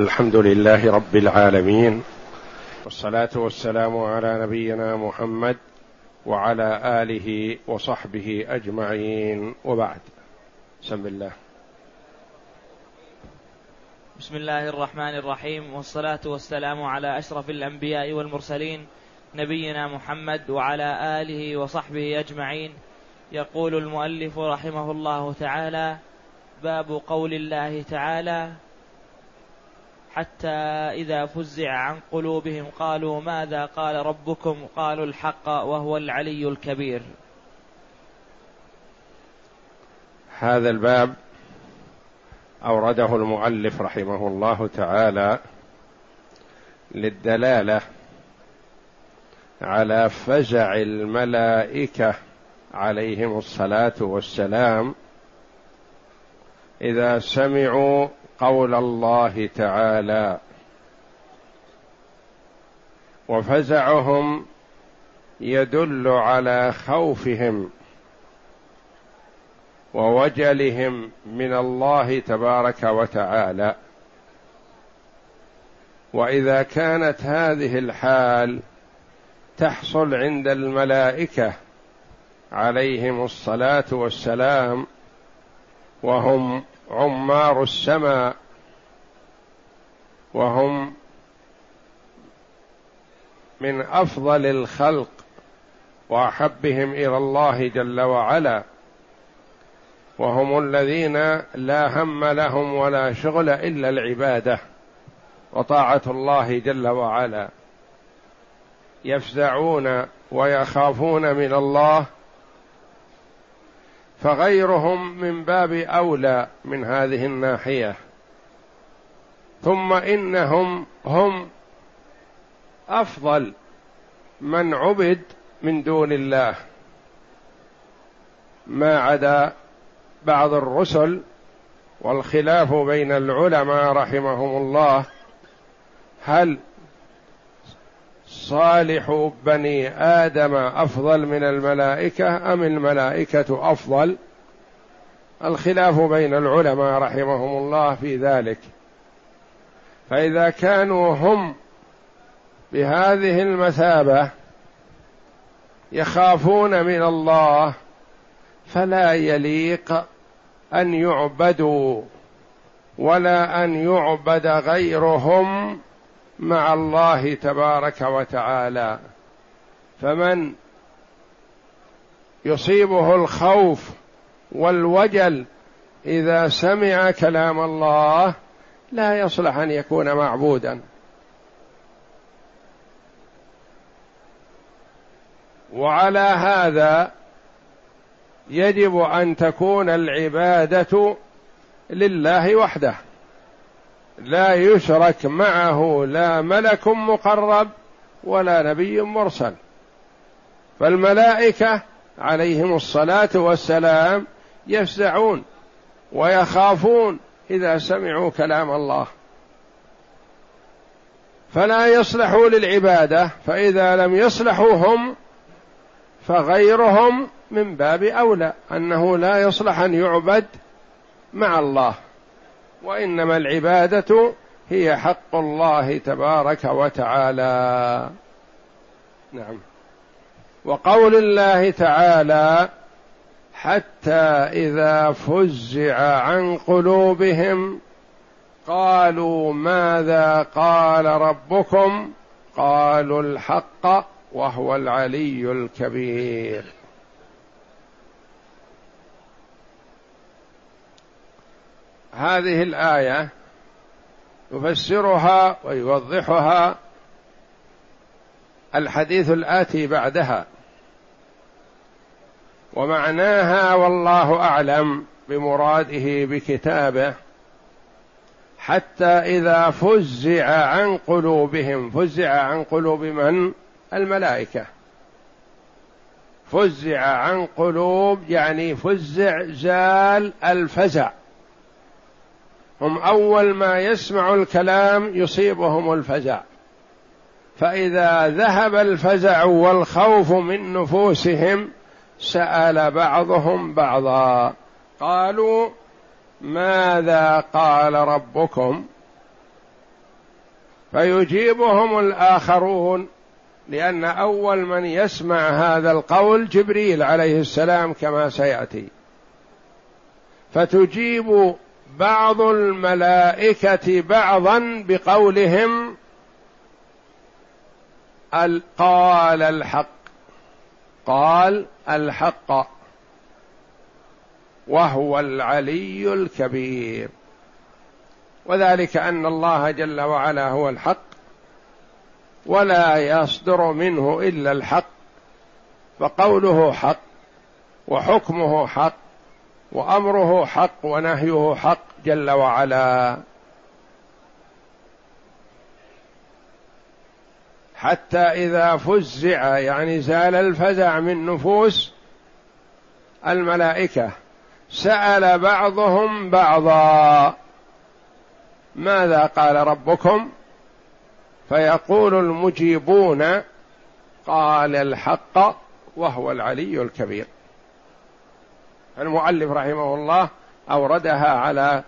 الحمد لله رب العالمين والصلاة والسلام على نبينا محمد وعلى آله وصحبه أجمعين. وبعد. بسم الله. بسم الله الرحمن الرحيم. والصلاة والسلام على أشرف الأنبياء والمرسلين نبينا محمد وعلى آله وصحبه أجمعين. يقول المؤلف رحمه الله تعالى باب قول الله تعالى حتى إذا فزع عن قلوبهم قالوا ماذا قال ربكم؟ قالوا الحق وهو العلي الكبير. هذا الباب أورده المؤلف رحمه الله تعالى للدلالة على فزع الملائكة عليهم الصلاة والسلام إذا سمعوا قول الله تعالى وفزعهم يدل على خوفهم ووجلهم من الله تبارك وتعالى. وإذا كانت هذه الحال تحصل عند الملائكة عليهم الصلاة والسلام وهم عمار السماء وهم من أفضل الخلق وأحبهم إلى الله جل وعلا وهم الذين لا هم لهم ولا شغل إلا العبادة وطاعة الله جل وعلا. يفزعون ويخافون من الله فغيرهم من باب أولى من هذه الناحية. ثم إنهم هم أفضل من عبد من دون الله. ما عدا بعض الرسل والخلاف بين العلماء رحمهم الله هل صالح بني آدم أفضل من الملائكة أم الملائكة أفضل؟ الخلاف بين العلماء رحمهم الله في ذلك. فإذا كانوا هم بهذه المثابة يخافون من الله فلا يليق أن يعبدوا ولا أن يعبد غيرهم مع الله تبارك وتعالى. فمن يصيبه الخوف والوجل إذا سمع كلام الله لا يصلح أن يكون معبودا. وعلى هذا يجب أن تكون العبادة لله وحده. لا يشرك معه لا ملك مقرب ولا نبي مرسل. فالملائكة عليهم الصلاة والسلام يفزعون ويخافون إذا سمعوا كلام الله. فلا يصلحوا للعبادة فإذا لم يصلحوا هم فغيرهم من باب أولى أنه لا يصلح أن يعبد مع الله. وإنما العبادة هي حق الله تبارك وتعالى. نعم. وقول الله تعالى حتى إذا فزع عن قلوبهم قالوا ماذا قال ربكم؟ قالوا الحق وهو العلي الكبير. هذه الآية يفسرها ويوضحها الحديث الآتي بعدها. ومعناها والله أعلم بمراده بكتابه حتى إذا فزع عن قلوبهم فزع عن قلوب من؟ الملائكة. فزع عن قلوب يعني فزع زال الفزع. هم أول ما يسمع الكلام يصيبهم الفزع. فإذا ذهب الفزع والخوف من نفوسهم سأل بعضهم بعضا. قالوا ماذا قال ربكم؟ فيجيبهم الآخرون لأن أول من يسمع هذا القول جبريل عليه السلام كما سيأتي. فتجيب بعض الملائكة بعضا بقولهم قال الحق. قال الحق. وهو العلي الكبير. وذلك أن الله جل وعلا هو الحق. ولا يصدر منه إلا الحق. فقوله حق وحكمه حق وأمره حق ونهيه حق جل وعلا. حتى إذا فزع يعني زال الفزع من نفوس الملائكة سأل بعضهم بعضا. ماذا قال ربكم؟ فيقول المجيبون قال الحق وهو العلي الكبير. المؤلف رحمه الله أوردها على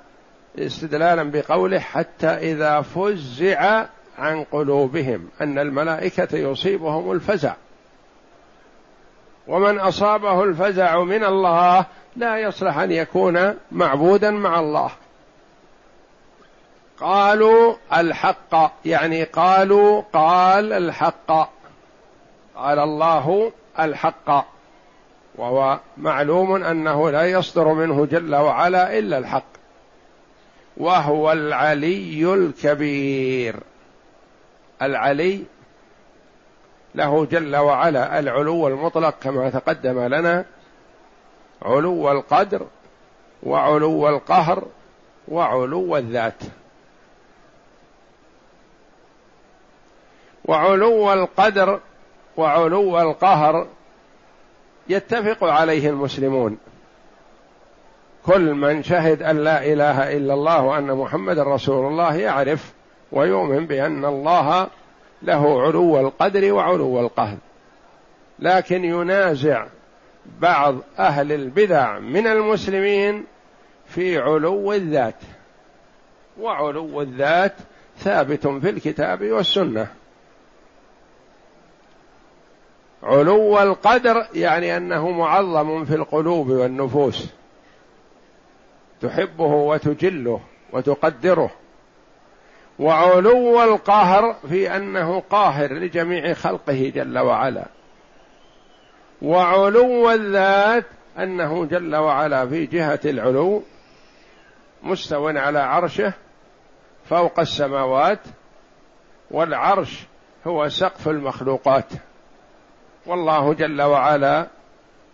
استدلالا بقوله حتى إذا فزع عن قلوبهم أن الملائكة يصيبهم الفزع. ومن أصابه الفزع من الله لا يصلح أن يكون معبودا مع الله. قالوا الحق يعني قالوا قال الحق. قال الله الحق. وهو معلوم أنه لا يصدر منه جل وعلا إلا الحق. وهو العلي الكبير. العلي له جل وعلا العلو المطلق كما تقدم لنا. علو القدر وعلو القهر وعلو الذات. وعلو القدر وعلو القهر يتفق عليه المسلمون. كل من شهد أن لا إله إلا الله وأن محمد رسول الله يعرف ويؤمن بأن الله له علو القدر وعلو القهر. لكن ينازع بعض أهل البدع من المسلمين في علو الذات. وعلو الذات ثابت في الكتاب والسنة. علو القدر يعني أنه معظم في القلوب والنفوس. تحبه وتجله وتقدره. وعلو القهر في أنه قاهر لجميع خلقه جل وعلا. وعلو الذات أنه جل وعلا في جهة العلو مستو على عرشه فوق السماوات والعرش هو سقف المخلوقات. والله جل وعلا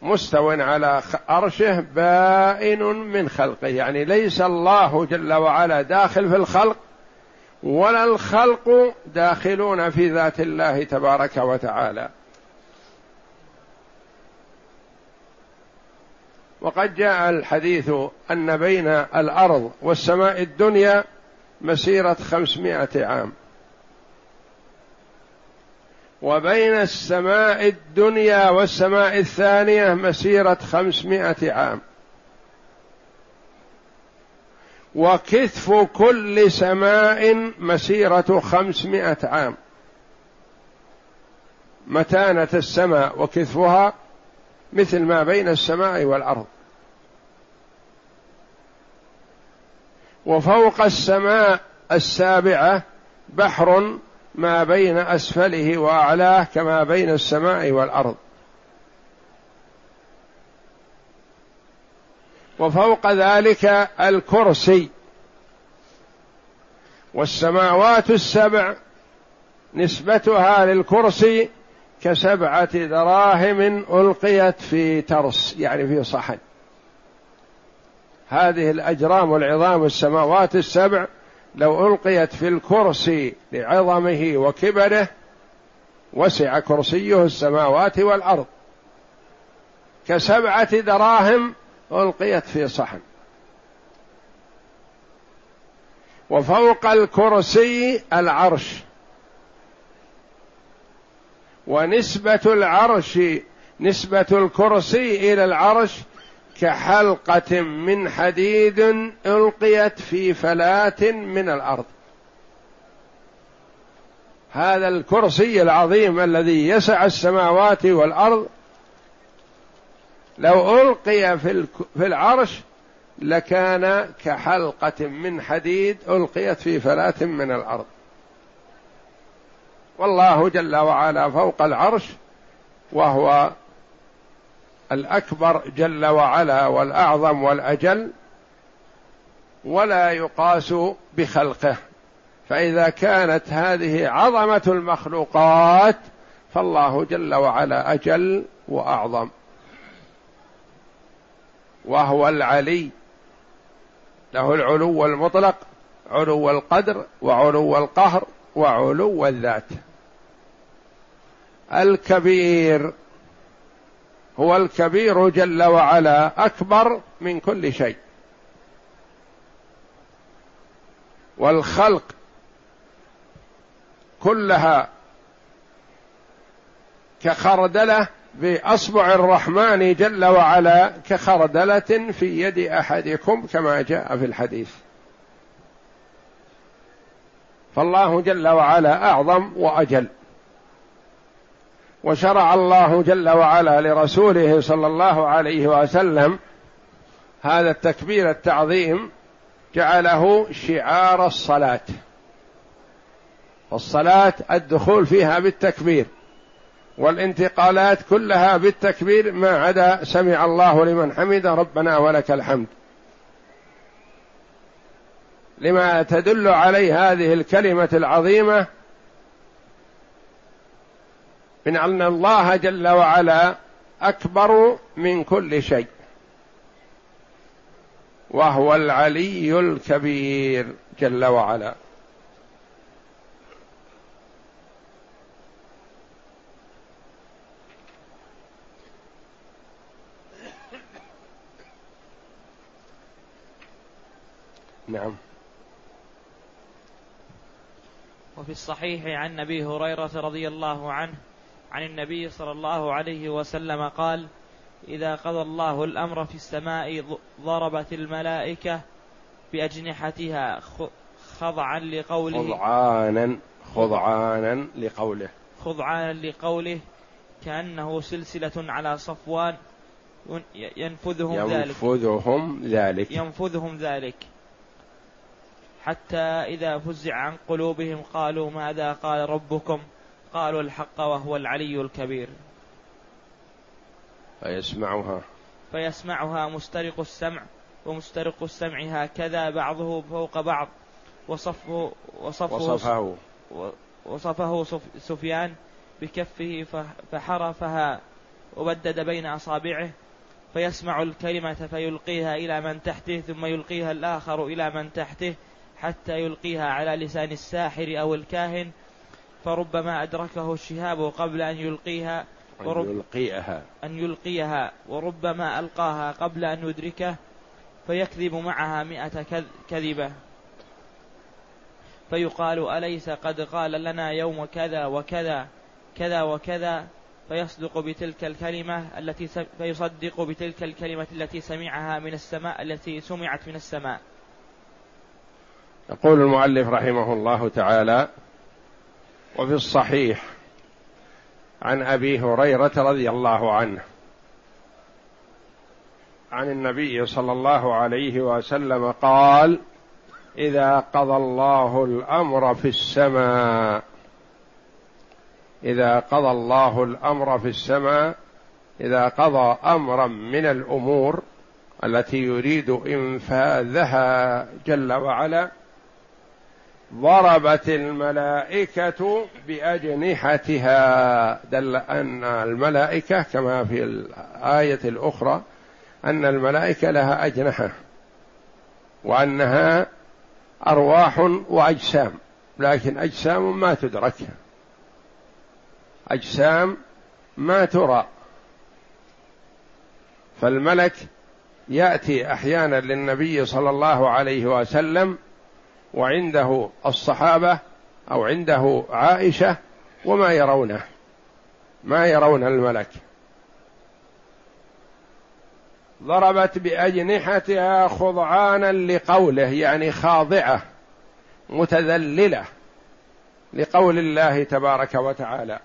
مستو على عرشه بائن من خلقه. يعني ليس الله جل وعلا داخل في الخلق ولا الخلق داخلون في ذات الله تبارك وتعالى. وقد جاء الحديث أن بين الأرض والسماء الدنيا مسيرة خمسمائة عام. وبين السماء الدنيا والسماء الثانية مسيرة خمسمائة عام. وكثف كل سماء مسيرة خمسمائة عام. متانة السماء وكثفها مثل ما بين السماء والأرض. وفوق السماء السابعة بحر ما بين أسفله وأعلاه كما بين السماء والأرض. وفوق ذلك الكرسي. والسماوات السبع نسبتها للكرسي كسبعة دراهم ألقيت في ترس يعني في صحن. هذه الأجرام والعظام السماوات السبع لو ألقيت في الكرسي لعظمه وكبره وسع كرسيه السماوات والأرض. كسبعة دراهم ألقيت في صحن. وفوق الكرسي العرش. ونسبة العرش نسبة الكرسي إلى العرش كحلقة من حديد ألقيت في فلاة من الأرض. هذا الكرسي العظيم الذي يسع السماوات والأرض لو ألقي في العرش لكان كحلقة من حديد ألقيت في فلاه من الأرض. والله جل وعلا فوق العرش وهو الأكبر جل وعلا والأعظم والأجل ولا يقاس بخلقه. فإذا كانت هذه عظمة المخلوقات فالله جل وعلا أجل وأعظم. وهو العلي. له العلو المطلق علو القدر وعلو القهر وعلو الذات. الكبير. هو الكبير جل وعلا أكبر من كل شيء. والخلق كلها كخردلة بأصبع الرحمن جل وعلا كخردلة في يد أحدكم كما جاء في الحديث. فالله جل وعلا أعظم وأجل. وشرع الله جل وعلا لرسوله صلى الله عليه وسلم هذا التكبير التعظيم جعله شعار الصلاة. والصلاة الدخول فيها بالتكبير والانتقالات كلها بالتكبير ما عدا سمع الله لمن حمد ربنا ولك الحمد. لما تدل عليه هذه الكلمة العظيمة من أن الله جل وعلا أكبر من كل شيء. وهو العلي الكبير جل وعلا. نعم. وفي الصحيح عن أبي هريرة رضي الله عنه عن النبي صلى الله عليه وسلم قال إذا قضى الله الأمر في السماء ضربت الملائكة بأجنحتها خضعا لقوله خضعانا خضعانا لقوله. خضعانا لقوله كأنه سلسلة على صفوان ينفذهم ذلك. ينفذهم ذلك. ينفذهم ذلك. حتى إذا فزع عن قلوبهم قالوا ماذا قال ربكم؟ قالوا الحق وهو العلي الكبير. فيسمعها. فيسمعها مسترق السمع ومسترق السمع هكذا بعضه فوق بعض. وصفه وصفه وصفه. وصفه سفيان بكفه فحرفها وبدد بين أصابعه. فيسمع الكلمة فيلقيها إلى من تحته ثم يلقيها الآخر إلى من تحته حتى يلقيها على لسان الساحر أو الكاهن. فربما أدركه الشهاب قبل أن يلقيها ورب أن يلقيها. أن يلقيها وربما ألقاها قبل أن يدركه فيكذب معها مئة كذبة. فيقال أليس قد قال لنا يوم كذا وكذا كذا وكذا فيصدق بتلك الكلمة التي فيصدق بتلك الكلمة التي سمعها من السماء التي سمعت من السماء. يقول المؤلف رحمه الله تعالى وفي الصحيح عن أبي هريرة رضي الله عنه عن النبي صلى الله عليه وسلم قال إذا قضى الله الأمر في السماء. إذا قضى الله الأمر في السماء إذا قضى أمرا من الأمور التي يريد إنفاذها جل وعلا ضربت الملائكة بأجنحتها. دل أن الملائكة كما في الآية الأخرى أن الملائكة لها أجنحة وأنها أرواح وأجسام لكن أجسام ما تدرك أجسام ما ترى. فالملك يأتي أحيانا للنبي صلى الله عليه وسلم وعنده الصحابة أو عنده عائشة وما يرونه ما يرون الملك. ضربت بأجنحتها خضعانا لقوله يعني خاضعة متذللة لقول الله تبارك وتعالى.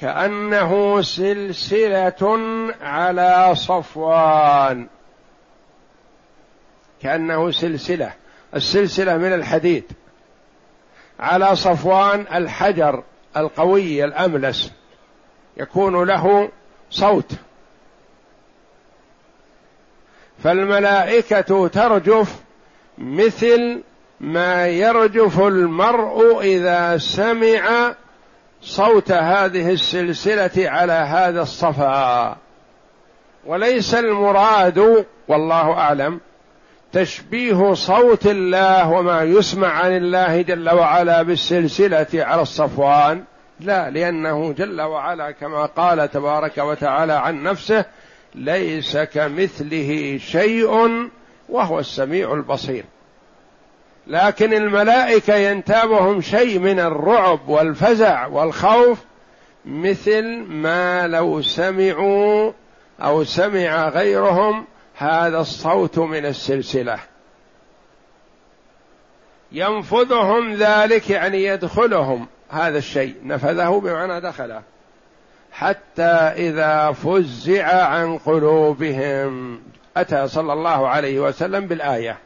كأنه سلسلة على صفوان. كأنه سلسلة. السلسلة من الحديد. على صفوان الحجر القوي الأملس يكون له صوت. فالملائكة ترجف مثل ما يرجف المرء إذا سمع صوت هذه السلسلة على هذا الصفا. وليس المراد والله أعلم تشبيه صوت الله وما يسمع عن الله جل وعلا بالسلسلة على الصفوان. لا لأنه جل وعلا كما قال تبارك وتعالى عن نفسه ليس كمثله شيء وهو السميع البصير. لكن الملائكة ينتابهم شيء من الرعب والفزع والخوف مثل ما لو سمعوا أو سمع غيرهم هذا الصوت من السلسلة. ينفذهم ذلك يعني يدخلهم هذا الشيء. نفذه بمعنى دخله. حتى إذا فزع عن قلوبهم. أتى صلى الله عليه وسلم بالآية.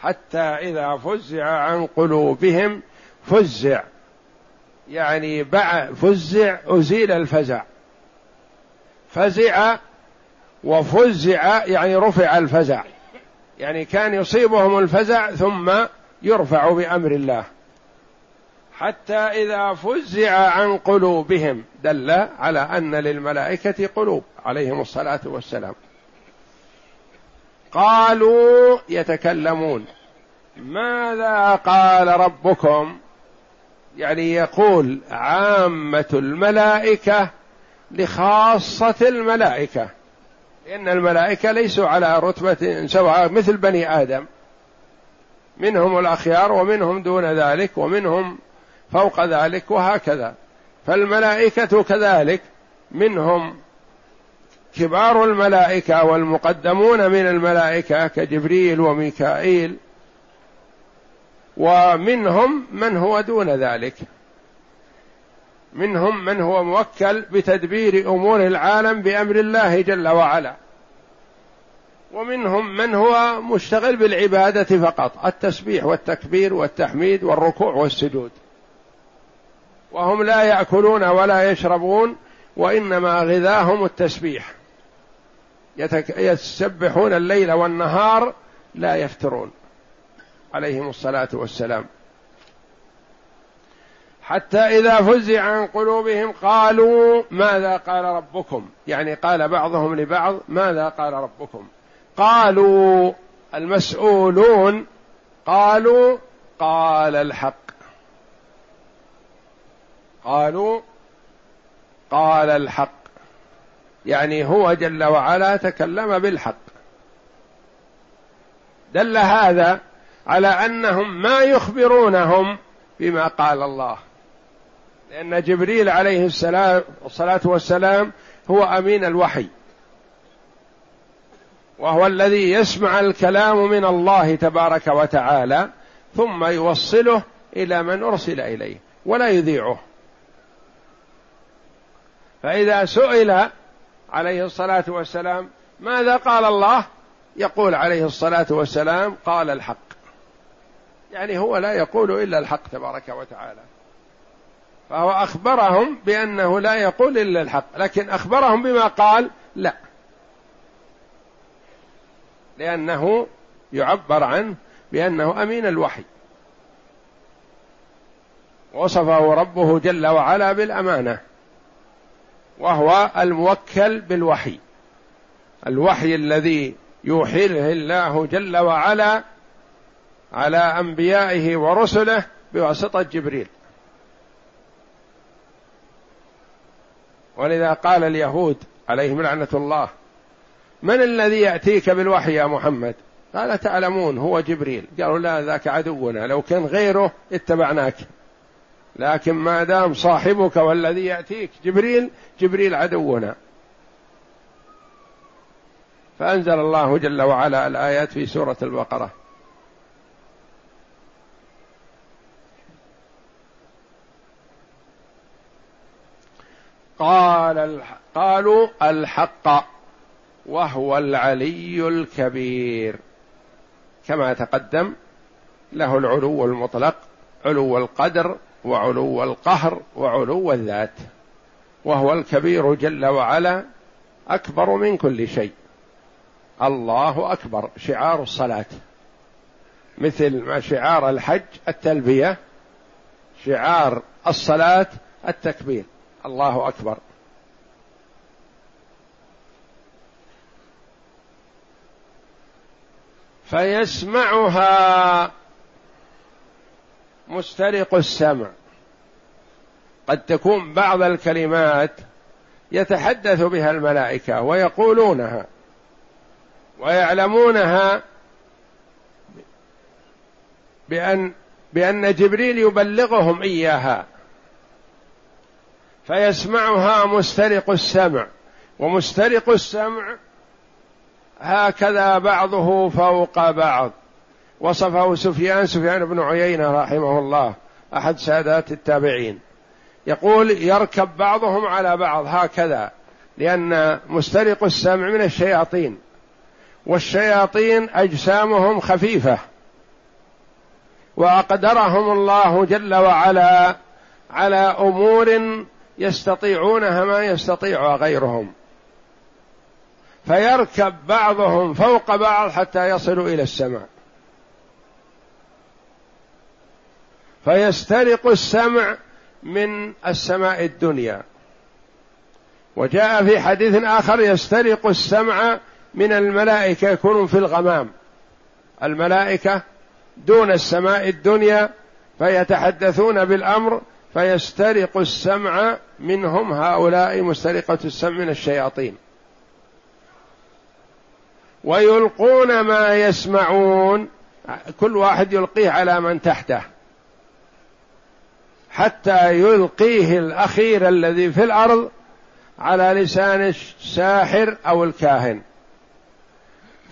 حتى إذا فزع عن قلوبهم فزع. يعني فزع أزيل الفزع. فزع وفزع يعني رفع الفزع. يعني كان يصيبهم الفزع ثم يرفع بأمر الله. حتى إذا فزع عن قلوبهم دل على أن للملائكة قلوب عليهم الصلاة والسلام. قالوا يتكلمون ماذا قال ربكم؟ يعني يقول عامة الملائكة لخاصة الملائكة. لأن الملائكة ليسوا على رتبة سواء مثل بني آدم. منهم الأخيار ومنهم دون ذلك ومنهم فوق ذلك وهكذا. فالملائكة كذلك. منهم كبار الملائكة والمقدمون من الملائكة كجبريل وميكائيل. ومنهم من هو دون ذلك. منهم من هو موكل بتدبير أمور العالم بأمر الله جل وعلا. ومنهم من هو مشتغل بالعبادة فقط التسبيح والتكبير والتحميد والركوع والسجود. وهم لا يأكلون ولا يشربون وإنما غذاهم التسبيح. يسبحون الليل والنهار لا يفترون. عليهم الصلاة والسلام. حتى إذا فزع عن قلوبهم قالوا ماذا قال ربكم؟ يعني قال بعضهم لبعض ماذا قال ربكم؟ قالوا المسؤولون قالوا قال الحق. قالوا قال الحق. يعني هو جل وعلا تكلم بالحق. دل هذا على أنهم ما يخبرونهم بما قال الله. لأن جبريل عليه السلام الصلاة والسلام هو أمين الوحي. وهو الذي يسمع الكلام من الله تبارك وتعالى ثم يوصله إلى من أرسل إليه ولا يذيعه. فإذا سئل عليه الصلاة والسلام ماذا قال الله؟ يقول عليه الصلاة والسلام قال الحق. يعني هو لا يقول إلا الحق تبارك وتعالى. فهو أخبرهم بأنه لا يقول إلا الحق لكن أخبرهم بما قال لا. لأنه يعبر عنه بأنه أمين الوحي. وصفه ربه جل وعلا بالأمانة وهو الموكل بالوحي. الوحي الذي يوحيه الله جل وعلا على أنبيائه ورسله بواسطة جبريل. ولذا قال اليهود عليهم لعنة الله من الذي يأتيك بالوحي يا محمد? قال تعلمون هو جبريل. قالوا لا ذاك عدونا لو كان غيره اتبعناك. لكن ما دام صاحبك والذي يأتيك جبريل جبريل عدونا. فأنزل الله جل وعلا الآيات في سورة البقرة. قال قالوا الحق وهو العلي الكبير. كما تقدم له العلو المطلق علو القدر وعلو القهر وعلو الذات وهو الكبير جل وعلا أكبر من كل شيء. الله أكبر شعار الصلاة. مثل ما شعار الحج التلبية شعار الصلاة التكبير. الله أكبر. فيسمعها مسترق السمع. قد تكون بعض الكلمات يتحدث بها الملائكة ويقولونها ويعلمونها بأن بأن جبريل يبلغهم إياها. فيسمعها مسترق السمع ومسترق السمع هكذا بعضه فوق بعض. وصفه سفيان سفيان بن عيينة رحمه الله أحد سادات التابعين. يقول يركب بعضهم على بعض هكذا لأن مسترق السمع من الشياطين والشياطين أجسامهم خفيفة. وأقدرهم الله جل وعلا على أمور يستطيعونها ما يستطيع غيرهم. فيركب بعضهم فوق بعض حتى يصلوا إلى السماء. فيسترق السمع من السماء الدنيا. وجاء في حديث آخر يسترق السمع من الملائكة يكون في الغمام. الملائكة دون السماء الدنيا فيتحدثون بالأمر فيسترق السمع منهم هؤلاء مسترقة السمع من الشياطين. ويلقون ما يسمعون. كل واحد يلقيه على من تحته. حتى يلقيه الأخير الذي في الأرض على لسان الساحر أو الكاهن.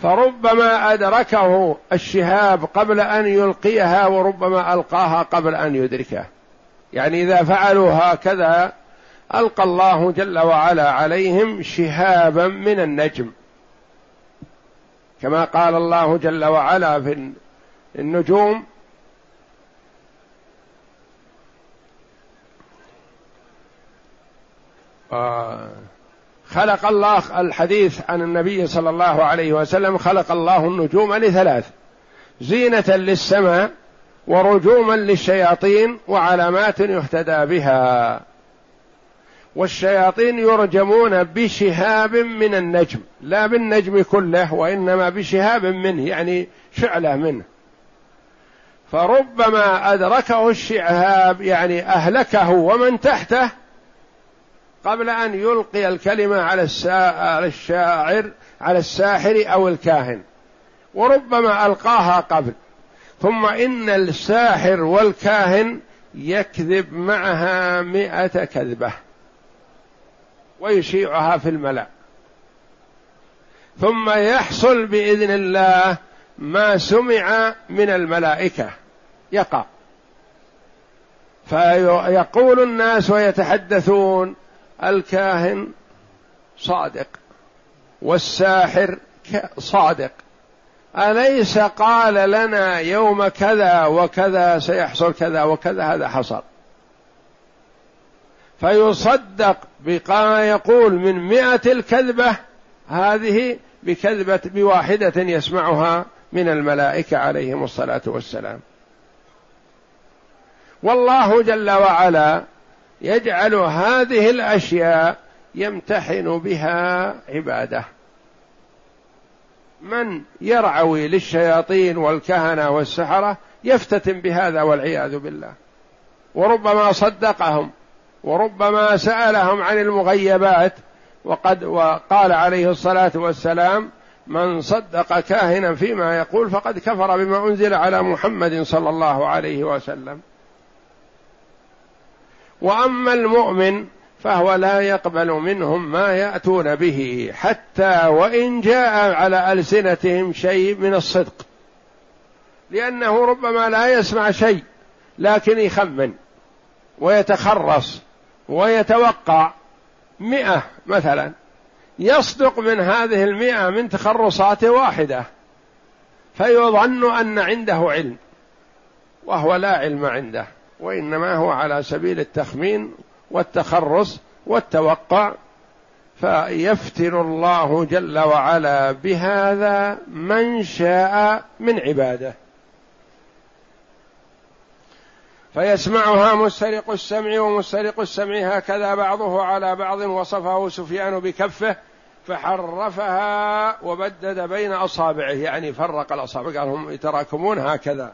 فربما أدركه الشهاب قبل أن يلقيها وربما ألقاها قبل أن يدركه. يعني إذا فعلوا هكذا ألقى الله جل وعلا عليهم شهابا من النجم. كما قال الله جل وعلا في النجوم خلق الله الحديث عن النبي صلى الله عليه وسلم خلق الله النجوم لثلاث زينة للسماء ورجوما للشياطين وعلامات يهتدى بها. والشياطين يرجمون بشهاب من النجم لا بالنجم كله وإنما بشهاب منه يعني شعلة منه. فربما أدركه الشهاب يعني أهلكه ومن تحته قبل أن يلقي الكلمة على الشاعر على الساحر أو الكاهن. وربما ألقاها قبل. ثم إن الساحر والكاهن يكذب معها مئة كذبة ويشيعها في الملأ. ثم يحصل بإذن الله ما سمع من الملائكة. يقع. فيقول الناس ويتحدثون الكاهن صادق والساحر صادق. أليس قال لنا يوم كذا وكذا سيحصل كذا وكذا؟ هذا حصل. فيصدق بما يقول من مئة الكذبة هذه بكذبة بواحدة يسمعها من الملائكة عليهم الصلاة والسلام. والله جل وعلا يجعل هذه الأشياء يمتحن بها عباده. من يرعوي للشياطين والكهنة والسحرة يفتتن بهذا والعياذ بالله. وربما صدقهم وربما سألهم عن المغيبات وقد وقال عليه الصلاة والسلام من صدق كاهنا فيما يقول فقد كفر بما أنزل على محمد صلى الله عليه وسلم. وأما المؤمن فهو لا يقبل منهم ما يأتون به حتى وإن جاء على ألسنتهم شيء من الصدق. لأنه ربما لا يسمع شيء لكن يخمن ويتخرص ويتوقع مئة مثلا. يصدق من هذه المئة من تخرصاته واحدة فيظن أن عنده علم وهو لا علم عنده وإنما هو على سبيل التخمين والتخرص والتوقع فيفتن الله جل وعلا بهذا من شاء من عباده. فيسمعها مسترق السمع ومسترق السمع هكذا بعضه على بعض وصفه سفيان بكفه فحرفها وبدد بين أصابعه يعني فرق الأصابع قال هم يتراكمون هكذا.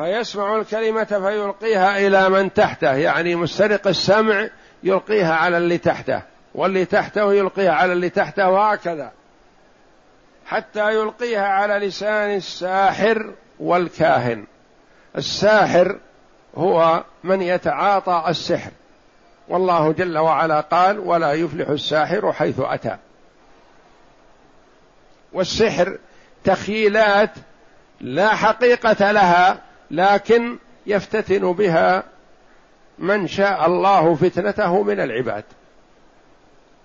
فيسمع الكلمة فيلقيها إلى من تحته يعني مسترق السمع يلقيها على اللي تحته واللي تحته يلقيها على اللي تحته وهكذا. حتى يلقيها على لسان الساحر والكاهن. الساحر هو من يتعاطى السحر. والله جل وعلا قال ولا يفلح الساحر حيث أتى. والسحر تخيلات لا حقيقة لها لكن يفتتن بها من شاء الله فتنته من العباد.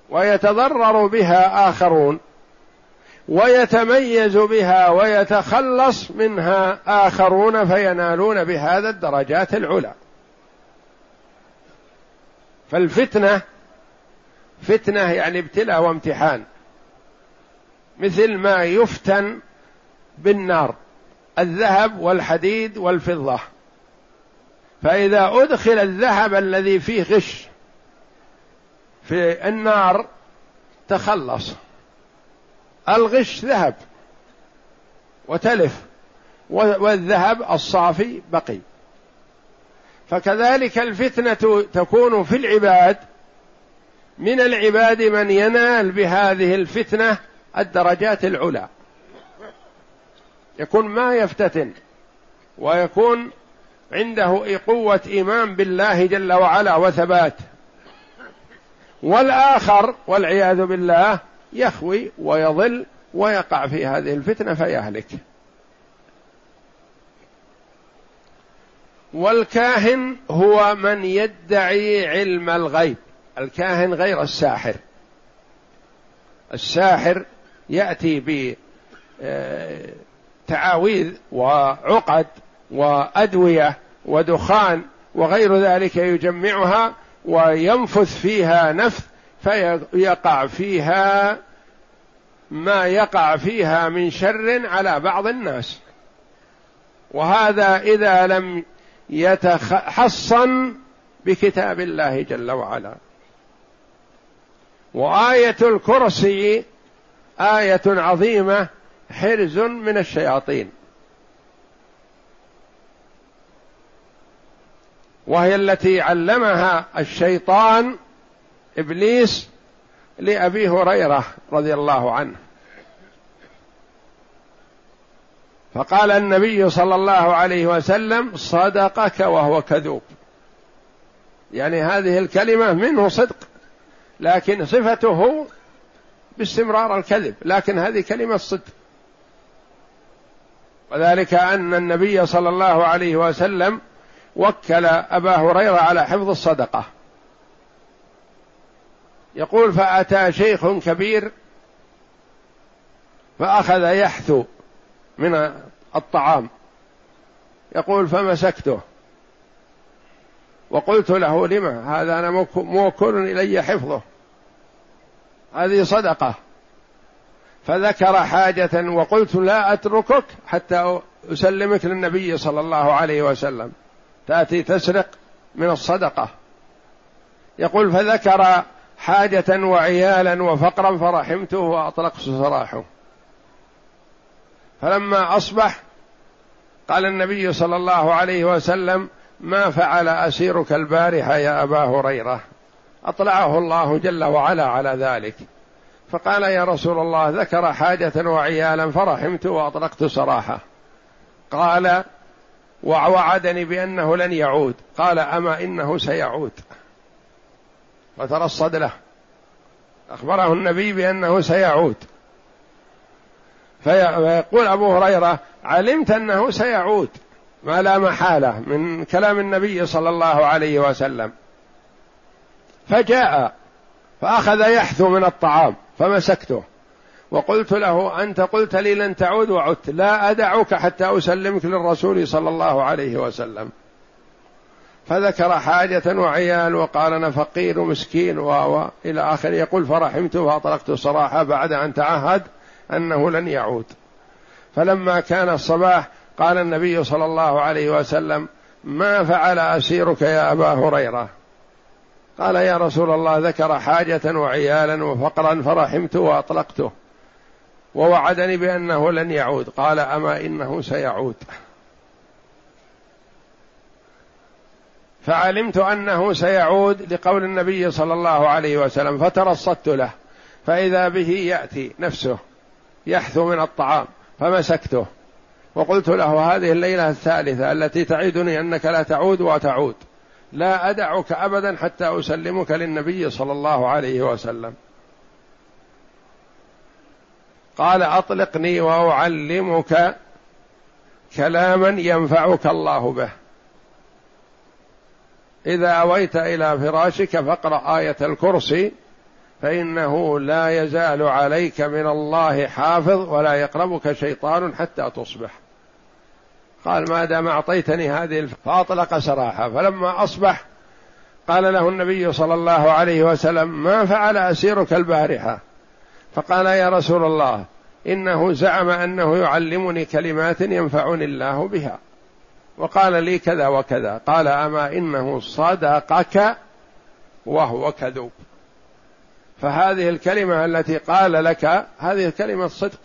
ويتضرر بها آخرون ويتميز بها ويتخلص منها آخرون فينالون بهذا الدرجات العلى. فالفتنة فتنة يعني ابتلاء وامتحان مثل ما يفتن بالنار. الذهب والحديد والفضة. فإذا أدخل الذهب الذي فيه غش في النار تخلص. الغش ذهب وتلف والذهب الصافي بقي. فكذلك الفتنة تكون في العباد. من العباد من ينال بهذه الفتنة الدرجات العلى. يكون ما يفتتن ويكون عنده قوة إيمان بالله جل وعلا وثبات. والآخر والعياذ بالله يخوي ويضل ويقع في هذه الفتنة فيهلك. والكاهن هو من يدعي علم الغيب. الكاهن غير الساحر. الساحر يأتي بتعاويذ وعقد وأدوية ودخان وغير ذلك يجمعها وينفث فيها نفث فيقع فيها ما يقع فيها من شر على بعض الناس. وهذا إذا لم يتحصن بكتاب الله جل وعلا. وآية الكرسي آية عظيمة حرز من الشياطين. وهي التي علمها الشيطان إبليس لأبي هريرة رضي الله عنه. فقال النبي صلى الله عليه وسلم صدقك وهو كذوب. يعني هذه الكلمة منه صدق لكن صفته باستمرار الكذب لكن هذه كلمة صدق وذلك أن النبي صلى الله عليه وسلم وكل أبا هريرة على حفظ الصدقة. يقول فأتى شيخ كبير فأخذ يحثو من الطعام. يقول فمسكته. وقلت له لما هذا أنا موكل إلي حفظه. هذه صدقة. فذكر حاجة وقلت لا أتركك حتى أسلمك للنبي صلى الله عليه وسلم. تأتي تسرق من الصدقة. يقول فذكر حاجة وعيالا وفقرا فرحمته واطلقت سراحه. فلما أصبح قال النبي صلى الله عليه وسلم ما فعل أسيرك البارحة يا أبا هريرة؟ أطلعه الله جل وعلا على ذلك. فقال يا رسول الله ذكر حاجة وعيالا فرحمت وأطلقت سراحة. قال ووعدني بأنه لن يعود. قال أما إنه سيعود. وترصد له. أخبره النبي بأنه سيعود. فيقول أبو هريرة علمت أنه سيعود. ما لا محالة من كلام النبي صلى الله عليه وسلم. فجاء فأخذ يحثو من الطعام. فمسكته. وقلت له أنت قلت لي لن تعود وعدت. لا أدعك حتى أسلمك للرسول صلى الله عليه وسلم. فذكر حاجة وعيال وقال أنا فقير ومسكين و إلى آخر. يقول فرحمت وأطلقت صراحة بعد أن تعهد أنه لن يعود. فلما كان الصباح قال النبي صلى الله عليه وسلم ما فعل أسيرك يا أبا هريرة؟ قال يا رسول الله ذكر حاجة وعيالا وفقرا فرحمت وأطلقته ووعدني بأنه لن يعود. قال أما إنه سيعود. فعلمت أنه سيعود لقول النبي صلى الله عليه وسلم فترصدت له فإذا به يأتي نفسه يحثو من الطعام فمسكته. وقلت له هذه الليلة الثالثة التي تعدني أنك لا تعود وتعود. لا أدعك ابدا حتى أسلمك للنبي صلى الله عليه وسلم. قال أطلقني وأعلمك كلاما ينفعك الله به. إذا أويت إلى فراشك فاقرأ آية الكرسي فإنه لا يزال عليك من الله حافظ ولا يقربك شيطان حتى تصبح. قال ما دام أعطيتني هذه فاطلق سراحه فلما أصبح قال له النبي صلى الله عليه وسلم ما فعل أسيرك البارحة؟ فقال يا رسول الله إنه زعم أنه يعلمني كلمات ينفعني الله بها. وقال لي كذا وكذا. قال أما إنه صدقك وهو كذوب. فهذه الكلمة التي قال لك هذه كلمة صدق.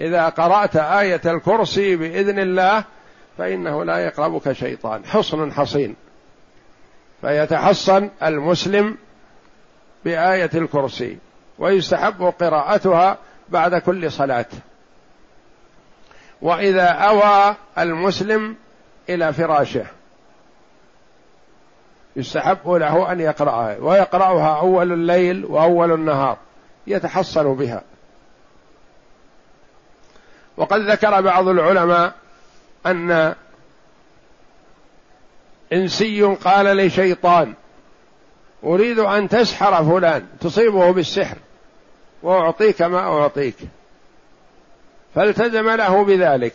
إذا قرأت آية الكرسي بإذن الله فإنه لا يقربك شيطان. حصن حصين. فيتحصن المسلم بآية الكرسي ويستحب قراءتها بعد كل صلاة. وإذا أوى المسلم إلى فراشه يستحب له أن يقرأها ويقرأها أول الليل وأول النهار يتحصن بها. وقد ذكر بعض العلماء أن إنسي قال لشيطان أريد أن تسحر فلان تصيبه بالسحر وأعطيك ما أعطيك. فالتزم له بذلك.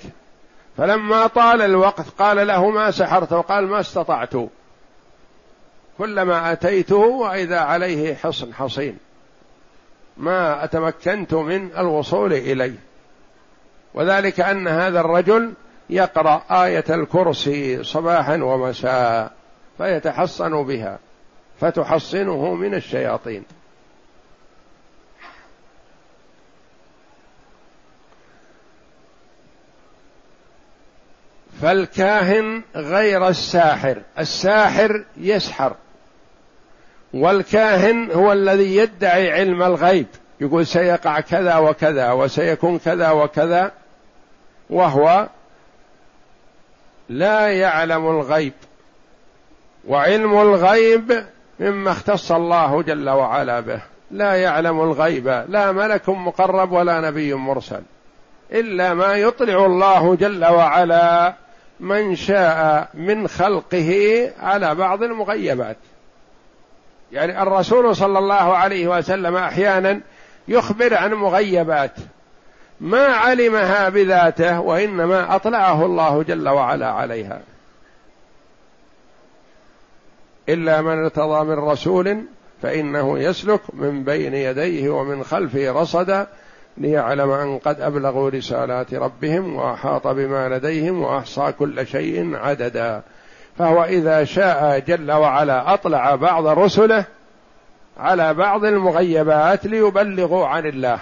فلما طال الوقت قال له ما سحرت وقال ما استطعت. كلما أتيته وإذا عليه حصن حصين. ما أتمكنت من الوصول إليه. وذلك أن هذا الرجل يقرأ آية الكرسي صباحا ومساء فيتحصن بها فتحصنه من الشياطين. فالكاهن غير الساحر الساحر يسحر والكاهن هو الذي يدعي علم الغيب يقول سيقع كذا وكذا وسيكون كذا وكذا وهو لا يعلم الغيب وعلم الغيب مما اختص الله جل وعلا به. لا يعلم الغيب. لا ملك مقرب ولا نبي مرسل. إلا ما يطلع الله جل وعلا من شاء من خلقه على بعض المغيبات. يعني الرسول صلى الله عليه وسلم أحيانا يخبر عن مغيبات. ما علمها بذاته وإنما أطلعه الله جل وعلا عليها. إلا من ارتضى من رسول فإنه يسلك من بين يديه ومن خلفه رصدا ليعلم أن قد أبلغوا رسالات ربهم وأحاط بما لديهم وأحصى كل شيء عددا. فهو إذا شاء جل وعلا أطلع بعض رسله على بعض المغيبات ليبلغوا عن الله.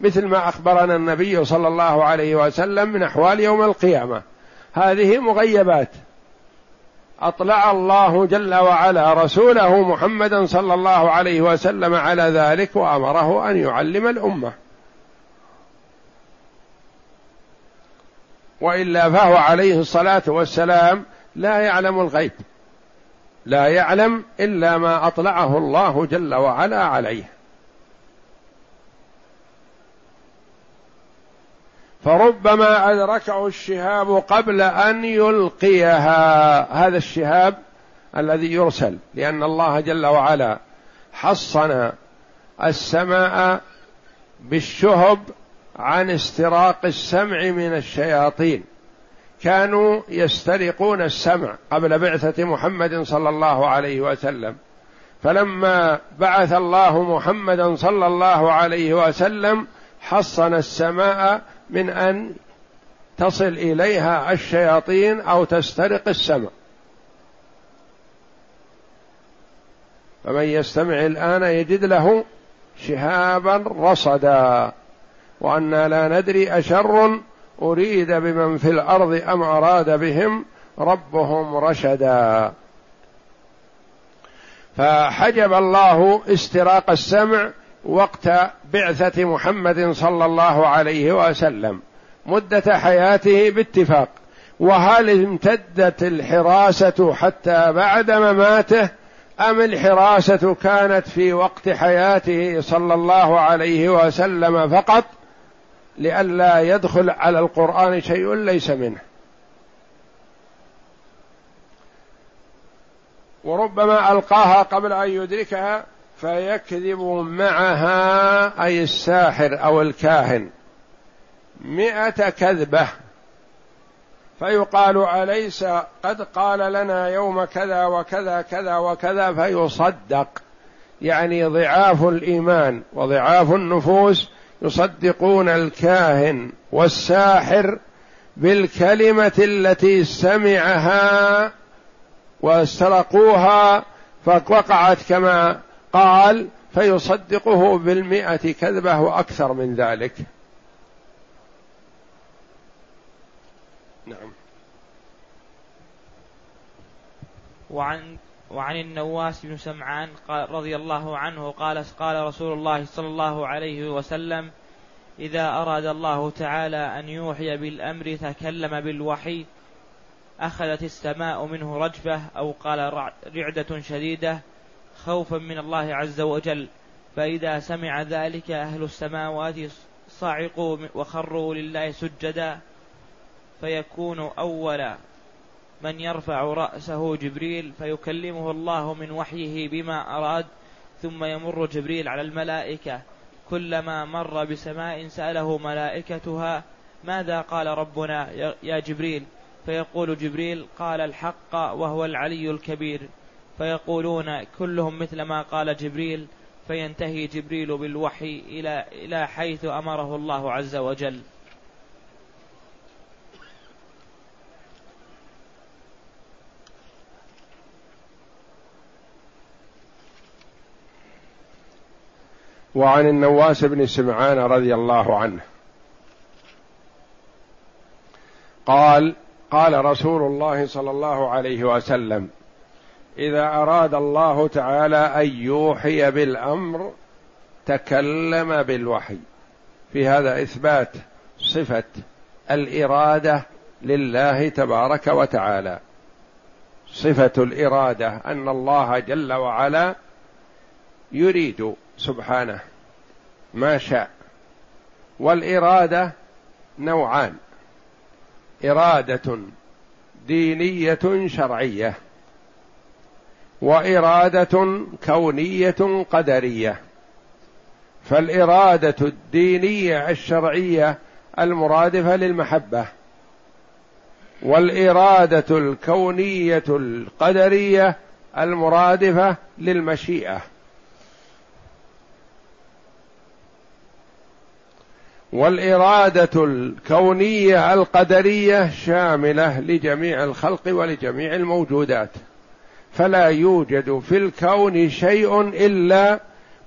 مثل ما أخبرنا النبي صلى الله عليه وسلم من أحوال يوم القيامة. هذه مغيبات. أطلع الله جل وعلا رسوله محمدا صلى الله عليه وسلم على ذلك وأمره أن يعلم الأمة. وإلا فهو عليه الصلاة والسلام لا يعلم الغيب. لا يعلم إلا ما أطلعه الله جل وعلا عليه. فربما أدركه الشهاب قبل أن يلقيها. هذا الشهاب الذي يرسل لأن الله جل وعلا حصن السماء بالشهب عن استراق السمع من الشياطين. كانوا يسترقون السمع قبل بعثة محمد صلى الله عليه وسلم. فلما بعث الله محمدا صلى الله عليه وسلم حصن السماء من أن تصل إليها الشياطين أو تسترق السمع. فمن يستمع الآن يجد له شهابا رصدا. وأنا لا ندري أشر أريد بمن في الأرض أم أراد بهم ربهم رشدا. فحجب الله استراق السمع وقت بعثة محمد صلى الله عليه وسلم مدة حياته باتفاق. وهل امتدت الحراسة حتى بعد مماته أم الحراسة كانت في وقت حياته صلى الله عليه وسلم فقط لئلا يدخل على القرآن شيء ليس منه؟ وربما ألقاها قبل أن يدركها فيكذب معها أي الساحر أو الكاهن مئة كذبة. فيقال أليس قد قال لنا يوم كذا وكذا كذا وكذا فيصدق. يعني ضعاف الإيمان وضعاف النفوس يصدقون الكاهن والساحر بالكلمة التي سمعها واسترقوها فوقعت كما قال فيصدقه بالمئة كذبة وأكثر من ذلك. نعم. وعن وعن النواس بن سمعان قال رضي الله عنه قال قال رسول الله صلى الله عليه وسلم إذا أراد الله تعالى أن يوحي بالأمر تكلم بالوحي أخذت السماء منه رجفة أو قال رعدة شديدة خوفا من الله عز وجل. فإذا سمع ذلك أهل السماوات صعقوا وخروا لله سجدا. فيكون أول من يرفع رأسه جبريل فيكلمه الله من وحيه بما أراد ثم يمر جبريل على الملائكة. كلما مر بسماء سأله ملائكتها ماذا قال ربنا يا جبريل؟ فيقول جبريل قال الحق وهو العلي الكبير. فيقولون كلهم مثل ما قال جبريل فينتهي جبريل بالوحي إلى إلى حيث أمره الله عز وجل. وعن النواس بن سمعان رضي الله عنه. قال قال رسول الله صلى الله عليه وسلم إذا أراد الله تعالى أن يوحي بالأمر تكلم بالوحي. في هذا إثبات صفة الإرادة لله تبارك وتعالى. صفة الإرادة أن الله جل وعلا يريد سبحانه ما شاء. والإرادة نوعان. إرادة دينية شرعية. وإرادة كونية قدرية. فالإرادة الدينية الشرعية المرادفة للمحبة والإرادة الكونية القدرية المرادفة للمشيئة. والإرادة الكونية القدرية شاملة لجميع الخلق ولجميع الموجودات. فلا يوجد في الكون شيء إلا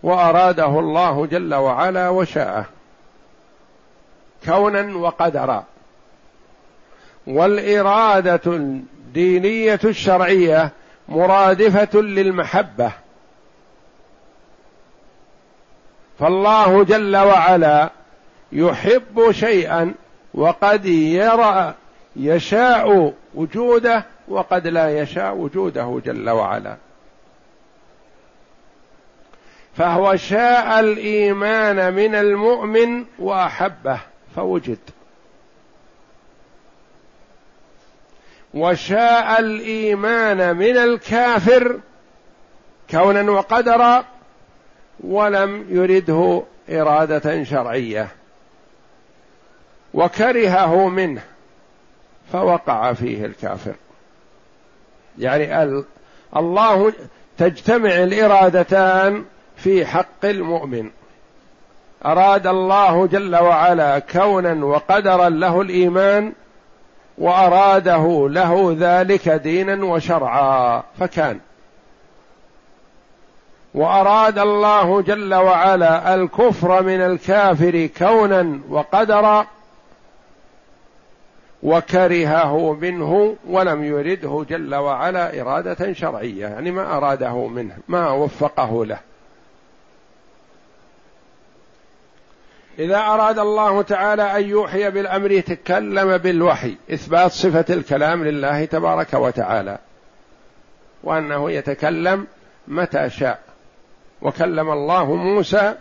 وأراده الله جل وعلا وشاءه. كونا وقدرا. والإرادة الدينية الشرعية مرادفة للمحبة. فالله جل وعلا يحب شيئا وقد يرى يشاء وجوده وقد لا يشاء وجوده جل وعلا. فهو شاء الإيمان من المؤمن وأحبه فوجد. وشاء الإيمان من الكافر كونا وقدرا ولم يرده إرادة شرعية. وكرهه منه فوقع فيه الكافر. يعني الله تجتمع الإرادتان في حق المؤمن. أراد الله جل وعلا كونا وقدرا له الإيمان وأراده له ذلك دينا وشرعا فكان. وأراد الله جل وعلا الكفر من الكافر كونا وقدرا وكرهه منه ولم يرده جل وعلا إرادة شرعية يعني ما أراده منه ما وفقه له. إذا أراد الله تعالى أن يوحي بالأمر تكلم بالوحي إثبات صفة الكلام لله تبارك وتعالى وأنه يتكلم متى شاء. وكلم الله موسى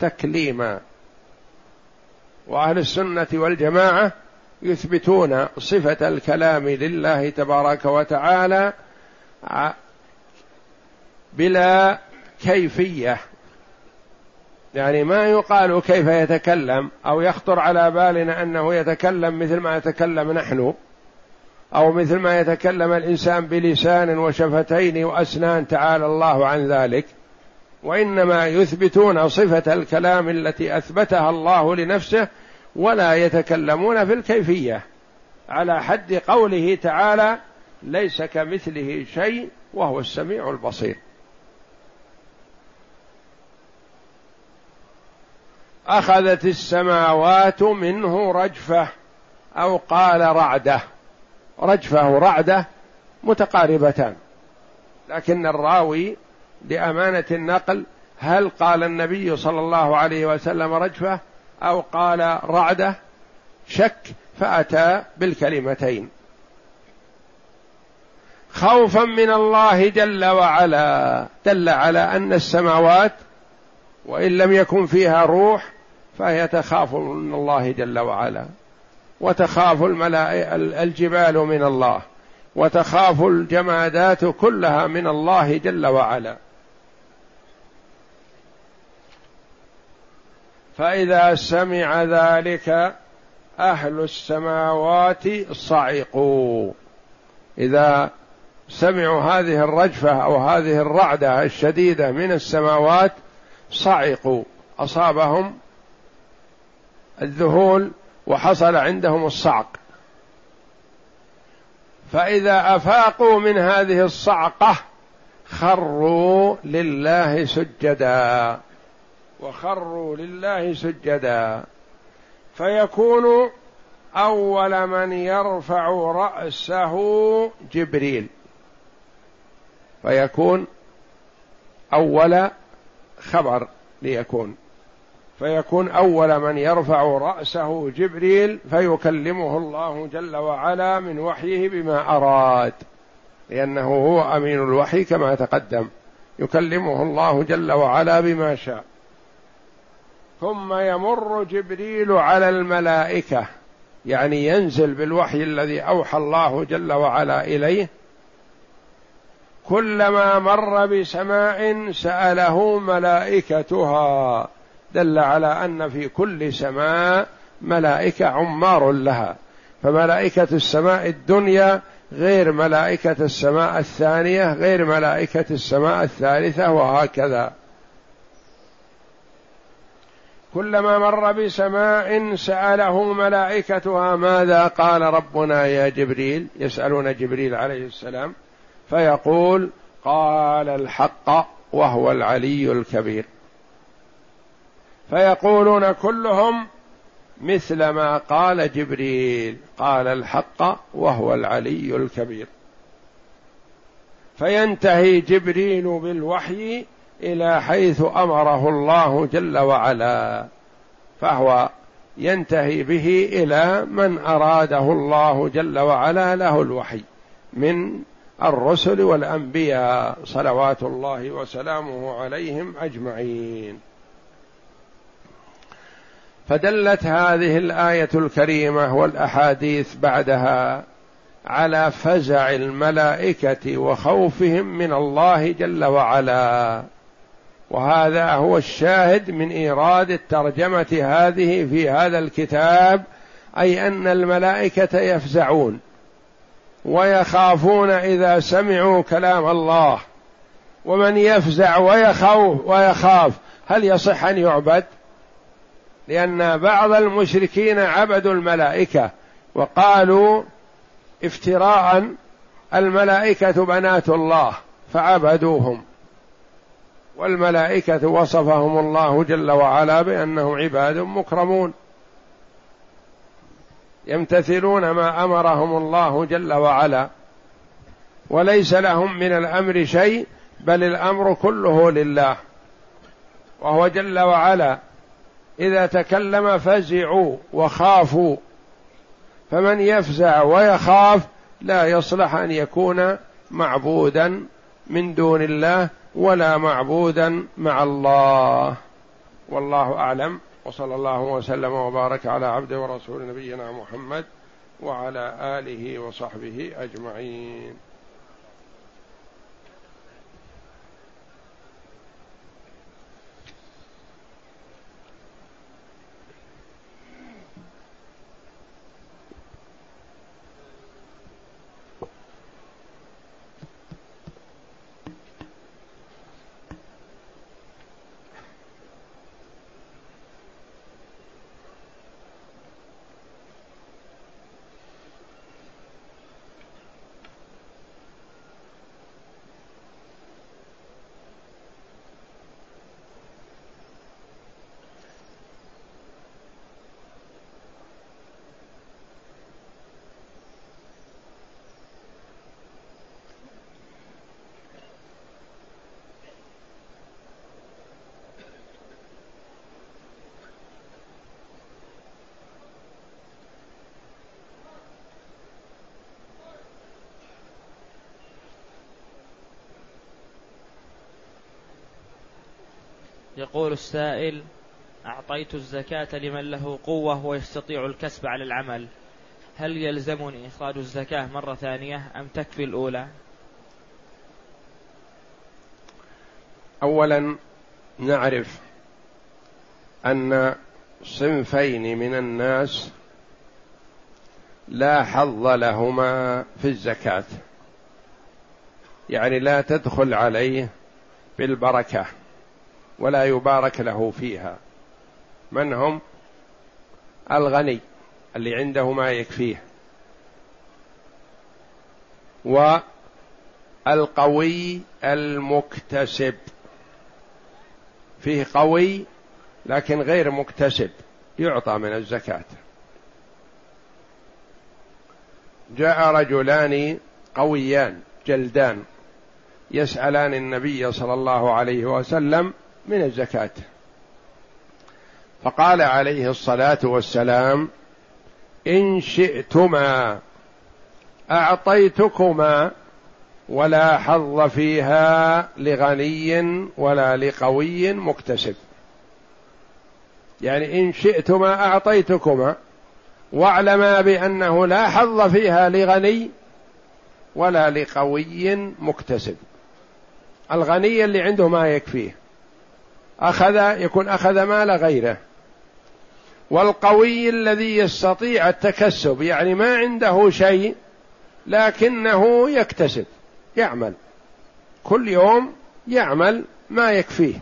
تكليما. وأهل السنة والجماعة يثبتون صفة الكلام لله تبارك وتعالى بلا كيفية. يعني ما يقال كيف يتكلم أو يخطر على بالنا أنه يتكلم مثل ما يتكلم نحن أو مثل ما يتكلم الإنسان بلسان وشفتين وأسنان تعالى الله عن ذلك. وإنما يثبتون صفة الكلام التي أثبتها الله لنفسه ولا يتكلمون في الكيفية. على حد قوله تعالى ليس كمثله شيء وهو السميع البصير. أخذت السماوات منه رجفة أو قال رعدة. رجفة ورعدة متقاربتان. لكن الراوي لأمانة النقل هل قال النبي صلى الله عليه وسلم رجفة؟ أو قال رعدة شك فأتى بالكلمتين. خوفا من الله جل وعلا دل على أن السماوات وإن لم يكن فيها روح فهي تخاف من الله جل وعلا وتخاف الجبال من الله وتخاف الجمادات كلها من الله جل وعلا. فإذا سمع ذلك أهل السماوات صعقوا. إذا سمعوا هذه الرجفة أو هذه الرعدة الشديدة من السماوات صعقوا. أصابهم الذهول وحصل عندهم الصعق. فإذا أفاقوا من هذه الصعقة خروا لله سجدا. وخروا لله سجدا. فيكون أول من يرفع رأسه جبريل. فيكون أول خبر ليكون. فيكون أول من يرفع رأسه جبريل فيكلمه الله جل وعلا من وحيه بما أراد. لأنه هو أمين الوحي كما تقدم. يكلمه الله جل وعلا بما شاء. ثم يمر جبريل على الملائكة. يعني ينزل بالوحي الذي أوحى الله جل وعلا إليه. كلما مر بسماء سأله ملائكتها. دل على أن في كل سماء ملائكة عمار لها. فملائكة السماء الدنيا غير ملائكة السماء الثانية غير ملائكة السماء الثالثة وهكذا. كلما مر بسماء سأله ملائكتها ماذا قال ربنا يا جبريل؟ يسألون جبريل عليه السلام فيقول قال الحق وهو العلي الكبير. فيقولون كلهم مثل ما قال جبريل قال الحق وهو العلي الكبير. فينتهي جبريل بالوحي إلى حيث أمره الله جل وعلا فهو ينتهي به إلى من أراده الله جل وعلا له الوحي من الرسل والأنبياء صلوات الله وسلامه عليهم أجمعين. فدلت هذه الآية الكريمة والأحاديث بعدها على فزع الملائكة وخوفهم من الله جل وعلا. وهذا هو الشاهد من إيراد الترجمة هذه في هذا الكتاب أي أن الملائكة يفزعون ويخافون إذا سمعوا كلام الله. ومن يفزع ويخوف ويخاف هل يصح أن يعبد؟ لأن بعض المشركين عبدوا الملائكة وقالوا افتراء الملائكة بنات الله فعبدوهم. والملائكة وصفهم الله جل وعلا بأنهم عباد مكرمون. يمتثلون ما أمرهم الله جل وعلا. وليس لهم من الأمر شيء بل الأمر كله لله. وهو جل وعلا إذا تكلم فزعوا وخافوا. فمن يفزع ويخاف لا يصلح أن يكون معبودا من دون الله ولا معبودا مع الله. والله أعلم. وصلى الله وسلم وبارك على عبده ورسول نبينا محمد وعلى آله وصحبه أجمعين. يقول السائل أعطيت الزكاة لمن له قوة ويستطيع الكسب على العمل. هل يلزمني إخراج الزكاة مرة ثانية أم تكفي الأولى؟ أولا نعرف أن صنفين من الناس لا حظ لهما في الزكاة يعني لا تدخل عليه بالبركة. ولا يبارك له فيها. من هم؟ الغني اللي عنده ما يكفيه. والقوي المكتسب. فيه قوي لكن غير مكتسب يعطى من الزكاة. جاء رجلان قويان جلدان يسألان النبي صلى الله عليه وسلم من الزكاة. فقال عليه الصلاة والسلام إن شئتما أعطيتكما ولا حظ فيها لغني ولا لقوي مكتسب. يعني إن شئتما أعطيتكما واعلما بأنه لا حظ فيها لغني ولا لقوي مكتسب. الغني اللي عنده ما يكفيه. أخذ يكون أخذ مال غيره. والقوي الذي يستطيع التكسب يعني ما عنده شيء لكنه يكتسب يعمل. كل يوم يعمل ما يكفيه.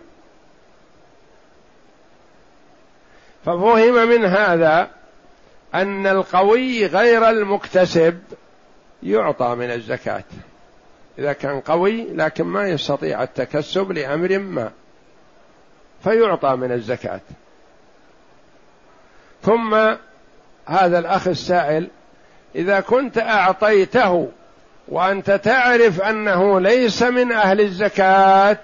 ففهم من هذا أن القوي غير المكتسب يعطى من الزكاة. إذا كان قوي لكن ما يستطيع التكسب لأمر ما. فيعطى من الزكاة. ثم هذا الأخ السائل إذا كنت أعطيته وأنت تعرف أنه ليس من أهل الزكاة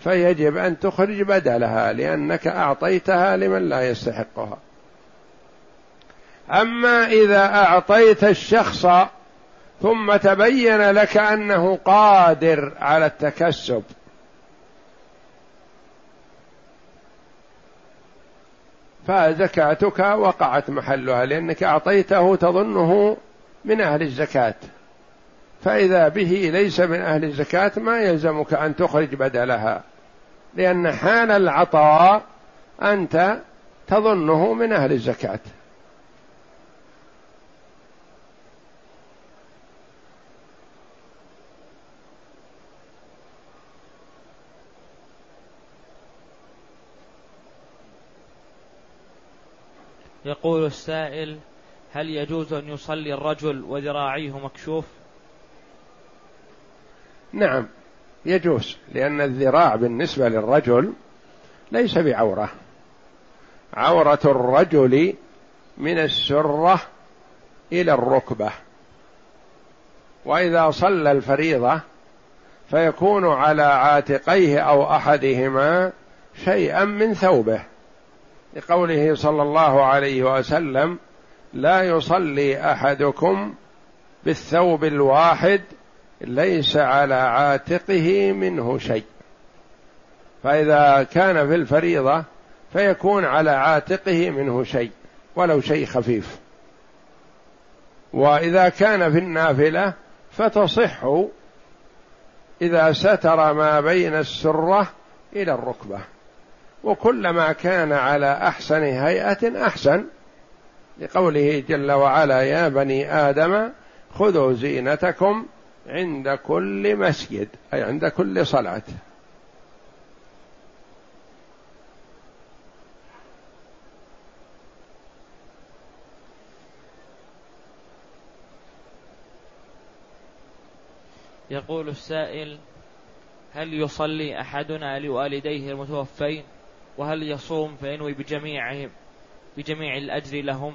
فيجب أن تخرج بدلها لأنك أعطيتها لمن لا يستحقها. أما إذا أعطيت الشخص ثم تبين لك أنه قادر على التكسب فزكاتك وقعت محلها لأنك أعطيته تظنه من أهل الزكاة. فإذا به ليس من أهل الزكاة ما يلزمك أن تخرج بدلها. لأن حال العطاء أنت تظنه من أهل الزكاة. يقول السائل هل يجوز أن يصلي الرجل وذراعيه مكشوف؟ نعم يجوز لأن الذراع بالنسبة للرجل ليس بعورة. عورة الرجل من السرة إلى الركبة. وإذا صلى الفريضة فيكون على عاتقيه أو أحدهما شيئا من ثوبه. لقوله صلى الله عليه وسلم لا يصلي أحدكم بالثوب الواحد ليس على عاتقه منه شيء. فإذا كان في الفريضة فيكون على عاتقه منه شيء ولو شيء خفيف. وإذا كان في النافلة فتصح إذا ستر ما بين السرة إلى الركبة. وكلما كان على أحسن هيئة أحسن. لقوله جل وعلا يا بني آدم خذوا زينتكم عند كل مسجد أي عند كل صلاة. يقول السائل هل يصلي أحدنا لوالديه المتوفين؟ وهل يصوم فينوي بجميعهم بجميع الأجر لهم؟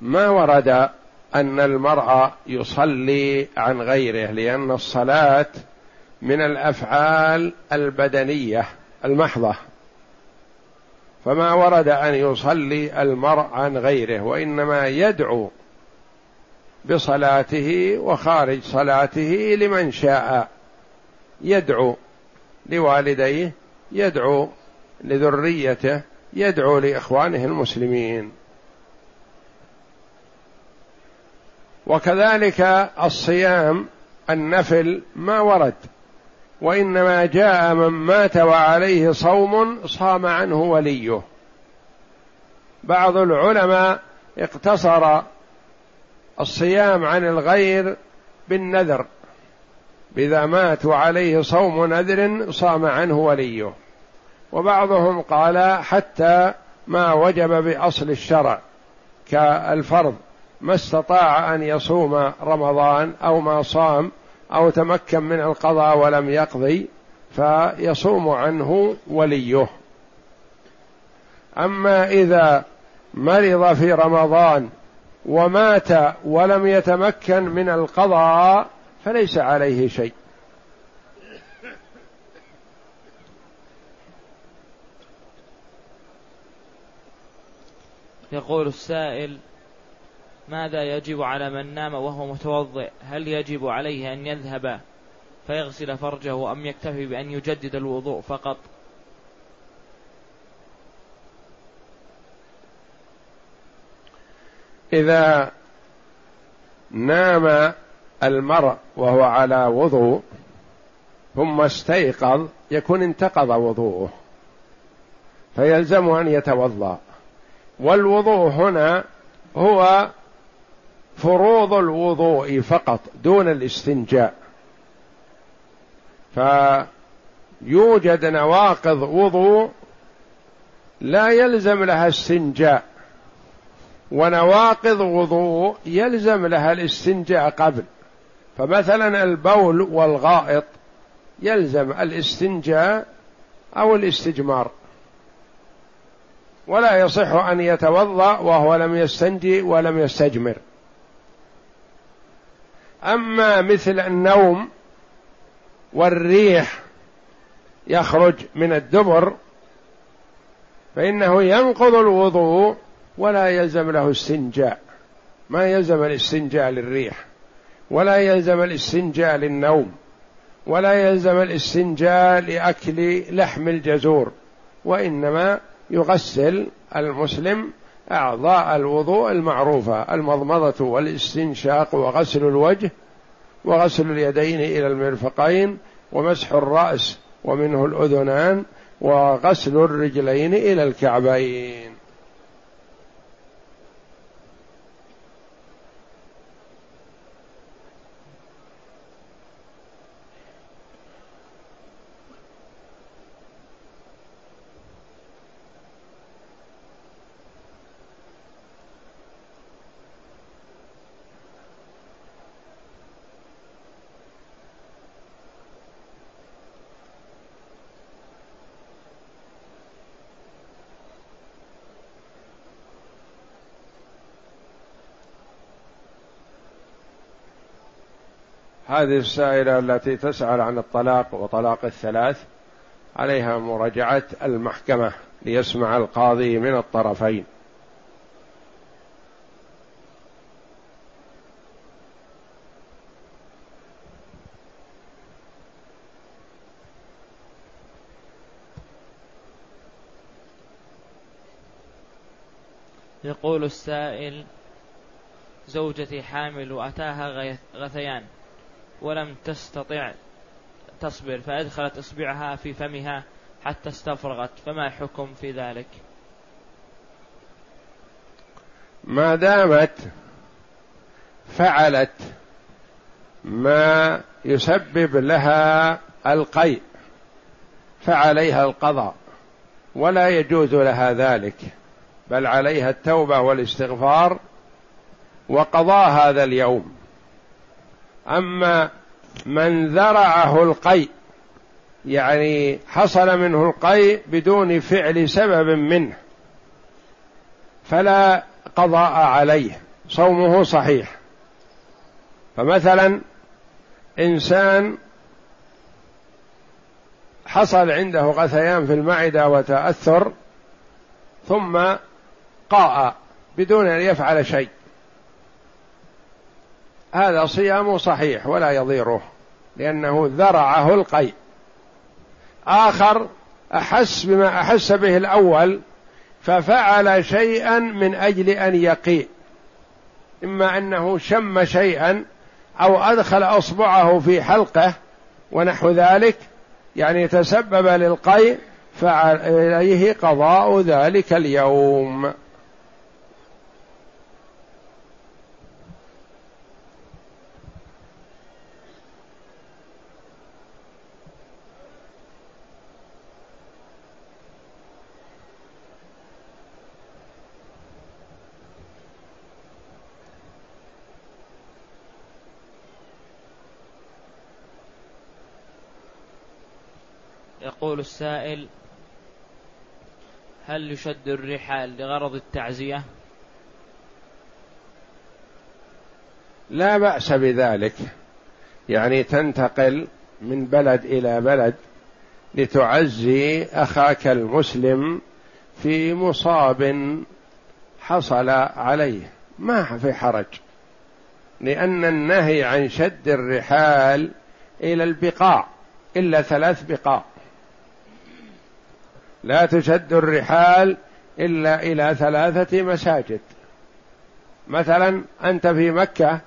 ما ورد أن المرء يصلي عن غيره لأن الصلاة من الأفعال البدنية المحضة. فما ورد أن يصلي المرء عن غيره وإنما يدعو بصلاته وخارج صلاته لمن شاء. يدعو لوالديه يدعو لذريته يدعو لإخوانه المسلمين. وكذلك الصيام النفل ما ورد وإنما جاء من مات وعليه صوم صام عنه وليه. بعض العلماء اقتصر الصيام عن الغير بالنذر. إذا مات وعليه صوم نذر صام عنه وليه. وبعضهم قال حتى ما وجب بأصل الشرع كالفرض ما استطاع أن يصوم رمضان أو ما صام أو تمكن من القضاء ولم يقضي فيصوم عنه وليه. أما إذا مرض في رمضان ومات ولم يتمكن من القضاء فليس عليه شيء. يقول السائل ماذا يجب على من نام وهو متوضئ؟ هل يجب عليه أن يذهب فيغسل فرجه أم يكتفي بأن يجدد الوضوء فقط؟ إذا نام المرء وهو على وضوء ثم استيقظ يكون انتقض وضوءه فيلزمه أن يتوضأ. والوضوء هنا هو فروض الوضوء فقط دون الاستنجاء. فيوجد نواقض وضوء لا يلزم لها استنجاء ونواقض وضوء يلزم لها الاستنجاء قبل. فمثلا البول والغائط يلزم الاستنجاء أو الاستجمار ولا يصح أن يتوضأ وهو لم يستنجي ولم يستجمر. أما مثل النوم والريح يخرج من الدبر فإنه ينقض الوضوء ولا يلزم له استنجاء. ما يلزم الاستنجاء للريح. ولا يلزم الاستنجاء للنوم ولا يلزم الاستنجاء لأكل لحم الجزور وإنما يغسل المسلم أعضاء الوضوء المعروفة المضمضة والاستنشاق وغسل الوجه وغسل اليدين إلى المرفقين ومسح الرأس ومنه الأذنان وغسل الرجلين إلى الكعبين. هذه السائلة التي تسأل عن الطلاق وطلاق الثلاث عليها مراجعة المحكمة ليسمع القاضي من الطرفين. يقول السائل زوجتي حامل وأتاها غثيان. ولم تستطع تصبر فأدخلت إصبعها في فمها حتى استفرغت فما الحكم في ذلك؟ ما دامت فعلت ما يسبب لها القيء فعليها القضاء ولا يجوز لها ذلك بل عليها التوبة والاستغفار وقضاء هذا اليوم. أما من ذرعه القيء يعني حصل منه القيء بدون فعل سبب منه فلا قضاء عليه صومه صحيح. فمثلا إنسان حصل عنده غثيان في المعدة وتأثر ثم قاء بدون أن يفعل شيء. هذا صيام صحيح ولا يضيره لأنه ذرعه القيء. آخر أحس بما أحس به الأول ففعل شيئا من أجل أن يقي إما أنه شم شيئا أو أدخل أصبعه في حلقة ونحو ذلك يعني تسبب للقيء فعليه قضاء ذلك اليوم. يقول السائل هل يشد الرحال لغرض التعزية؟ لا بأس بذلك. يعني تنتقل من بلد إلى بلد لتعزي أخاك المسلم في مصاب حصل عليه. ما في حرج. لأن النهي عن شد الرحال إلى البقاع إلا ثلاث بقاع. لا تشد الرحال إلا إلى ثلاثة مساجد. مثلا أنت في مكة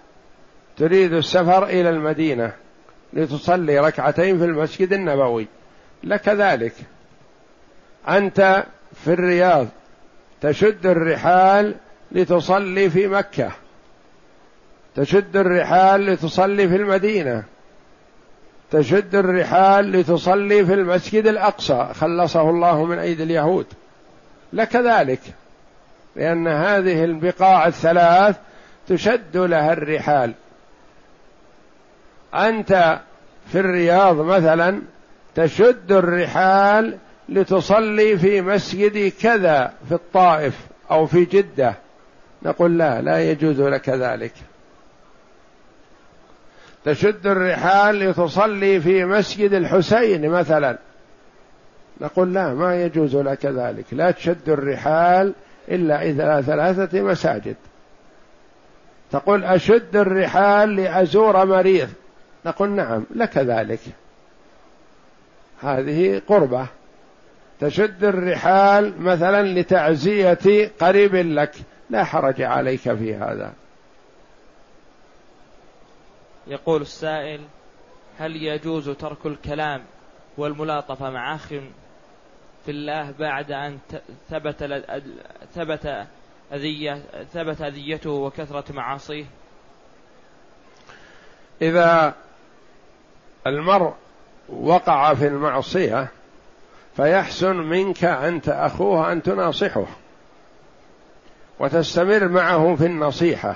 تريد السفر إلى المدينة لتصلي ركعتين في المسجد النبوي لك ذلك أنت في الرياض تشد الرحال لتصلي في مكة تشد الرحال لتصلي في المدينة تشد الرحال لتصلي في المسجد الأقصى خلصه الله من أيدي اليهود. لك ذلك لأن هذه البقاع الثلاث تشد لها الرحال. أنت في الرياض مثلا تشد الرحال لتصلي في مسجد كذا في الطائف أو في جدة. نقول لا لا يجوز لك ذلك. تشد الرحال لتصلي في مسجد الحسين مثلا. نقول لا ما يجوز لك ذلك. لا تشد الرحال إلا إلى ثلاثة مساجد. تقول أشد الرحال لأزور مريض. نقول نعم لك ذلك. هذه قربة. تشد الرحال مثلا لتعزية قريب لك. لا حرج عليك في هذا. يقول السائل هل يجوز ترك الكلام والملاطفة مع أخ في الله بعد أن ثبت ثبت أذية ثبت أذيته وكثرة معاصيه؟ إذا المرء وقع في المعصية فيحسن منك أنت أخوه أن تناصحه وتستمر معه في النصيحة.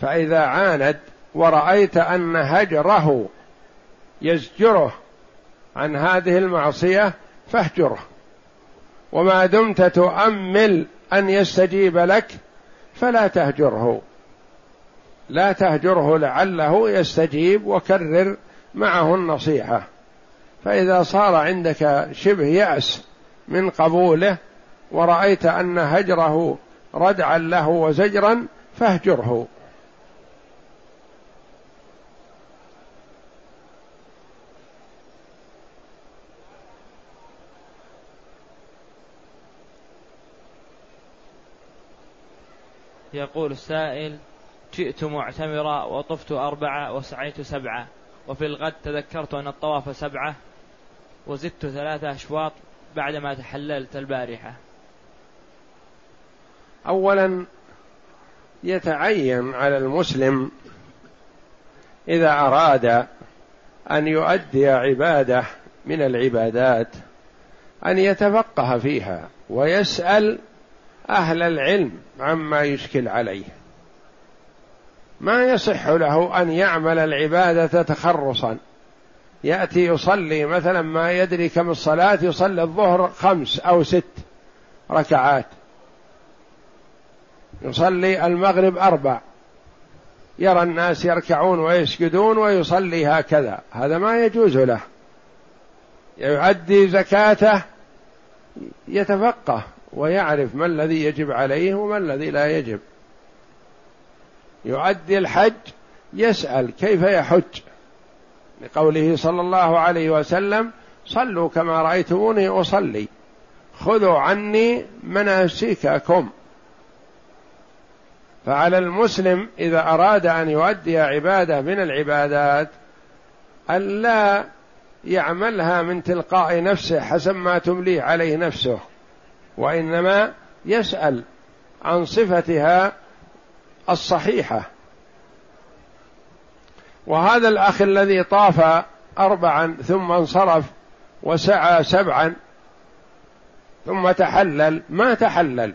فإذا عاند ورأيت أن هجره يزجره عن هذه المعصية فاهجره. وما دمت تؤمل أن يستجيب لك فلا تهجره. لا تهجره لعله يستجيب وكرر معه النصيحة. فإذا صار عندك شبه يأس من قبوله ورأيت أن هجره ردعا له وزجرا فاهجره. يقول السائل جئت معتمرا وطفت أربعة وسعيت سبعة وفي الغد تذكرت أن الطواف سبعة وزدت ثلاثة أشواط بعدما تحللت البارحة. أولا يتعين على المسلم إذا أراد أن يؤدي عبادة من العبادات أن يتفقه فيها ويسأل أهل العلم عما يشكل عليه. ما يصح له أن يعمل العبادة تخرصا. يأتي يصلي مثلا ما يدري كم الصلاة يصلي الظهر خمس أو ست ركعات. يصلي المغرب أربع. يرى الناس يركعون ويسجدون ويصلي هكذا. هذا ما يجوز له. يؤدي زكاته يتفقه. ويعرف ما الذي يجب عليه وما الذي لا يجب. يؤدي الحج يسأل كيف يحج. لقوله صلى الله عليه وسلم صلوا كما رأيتموني أصلي. خذوا عني مناسككم. فعلى المسلم إذا أراد أن يؤدي عبادة من العبادات أن لا يعملها من تلقاء نفسه حسب ما تمليه عليه نفسه. وإنما يسأل عن صفتها الصحيحة. وهذا الأخ الذي طاف أربعا ثم انصرف وسعى سبعا ثم تحلل ما تحلل؟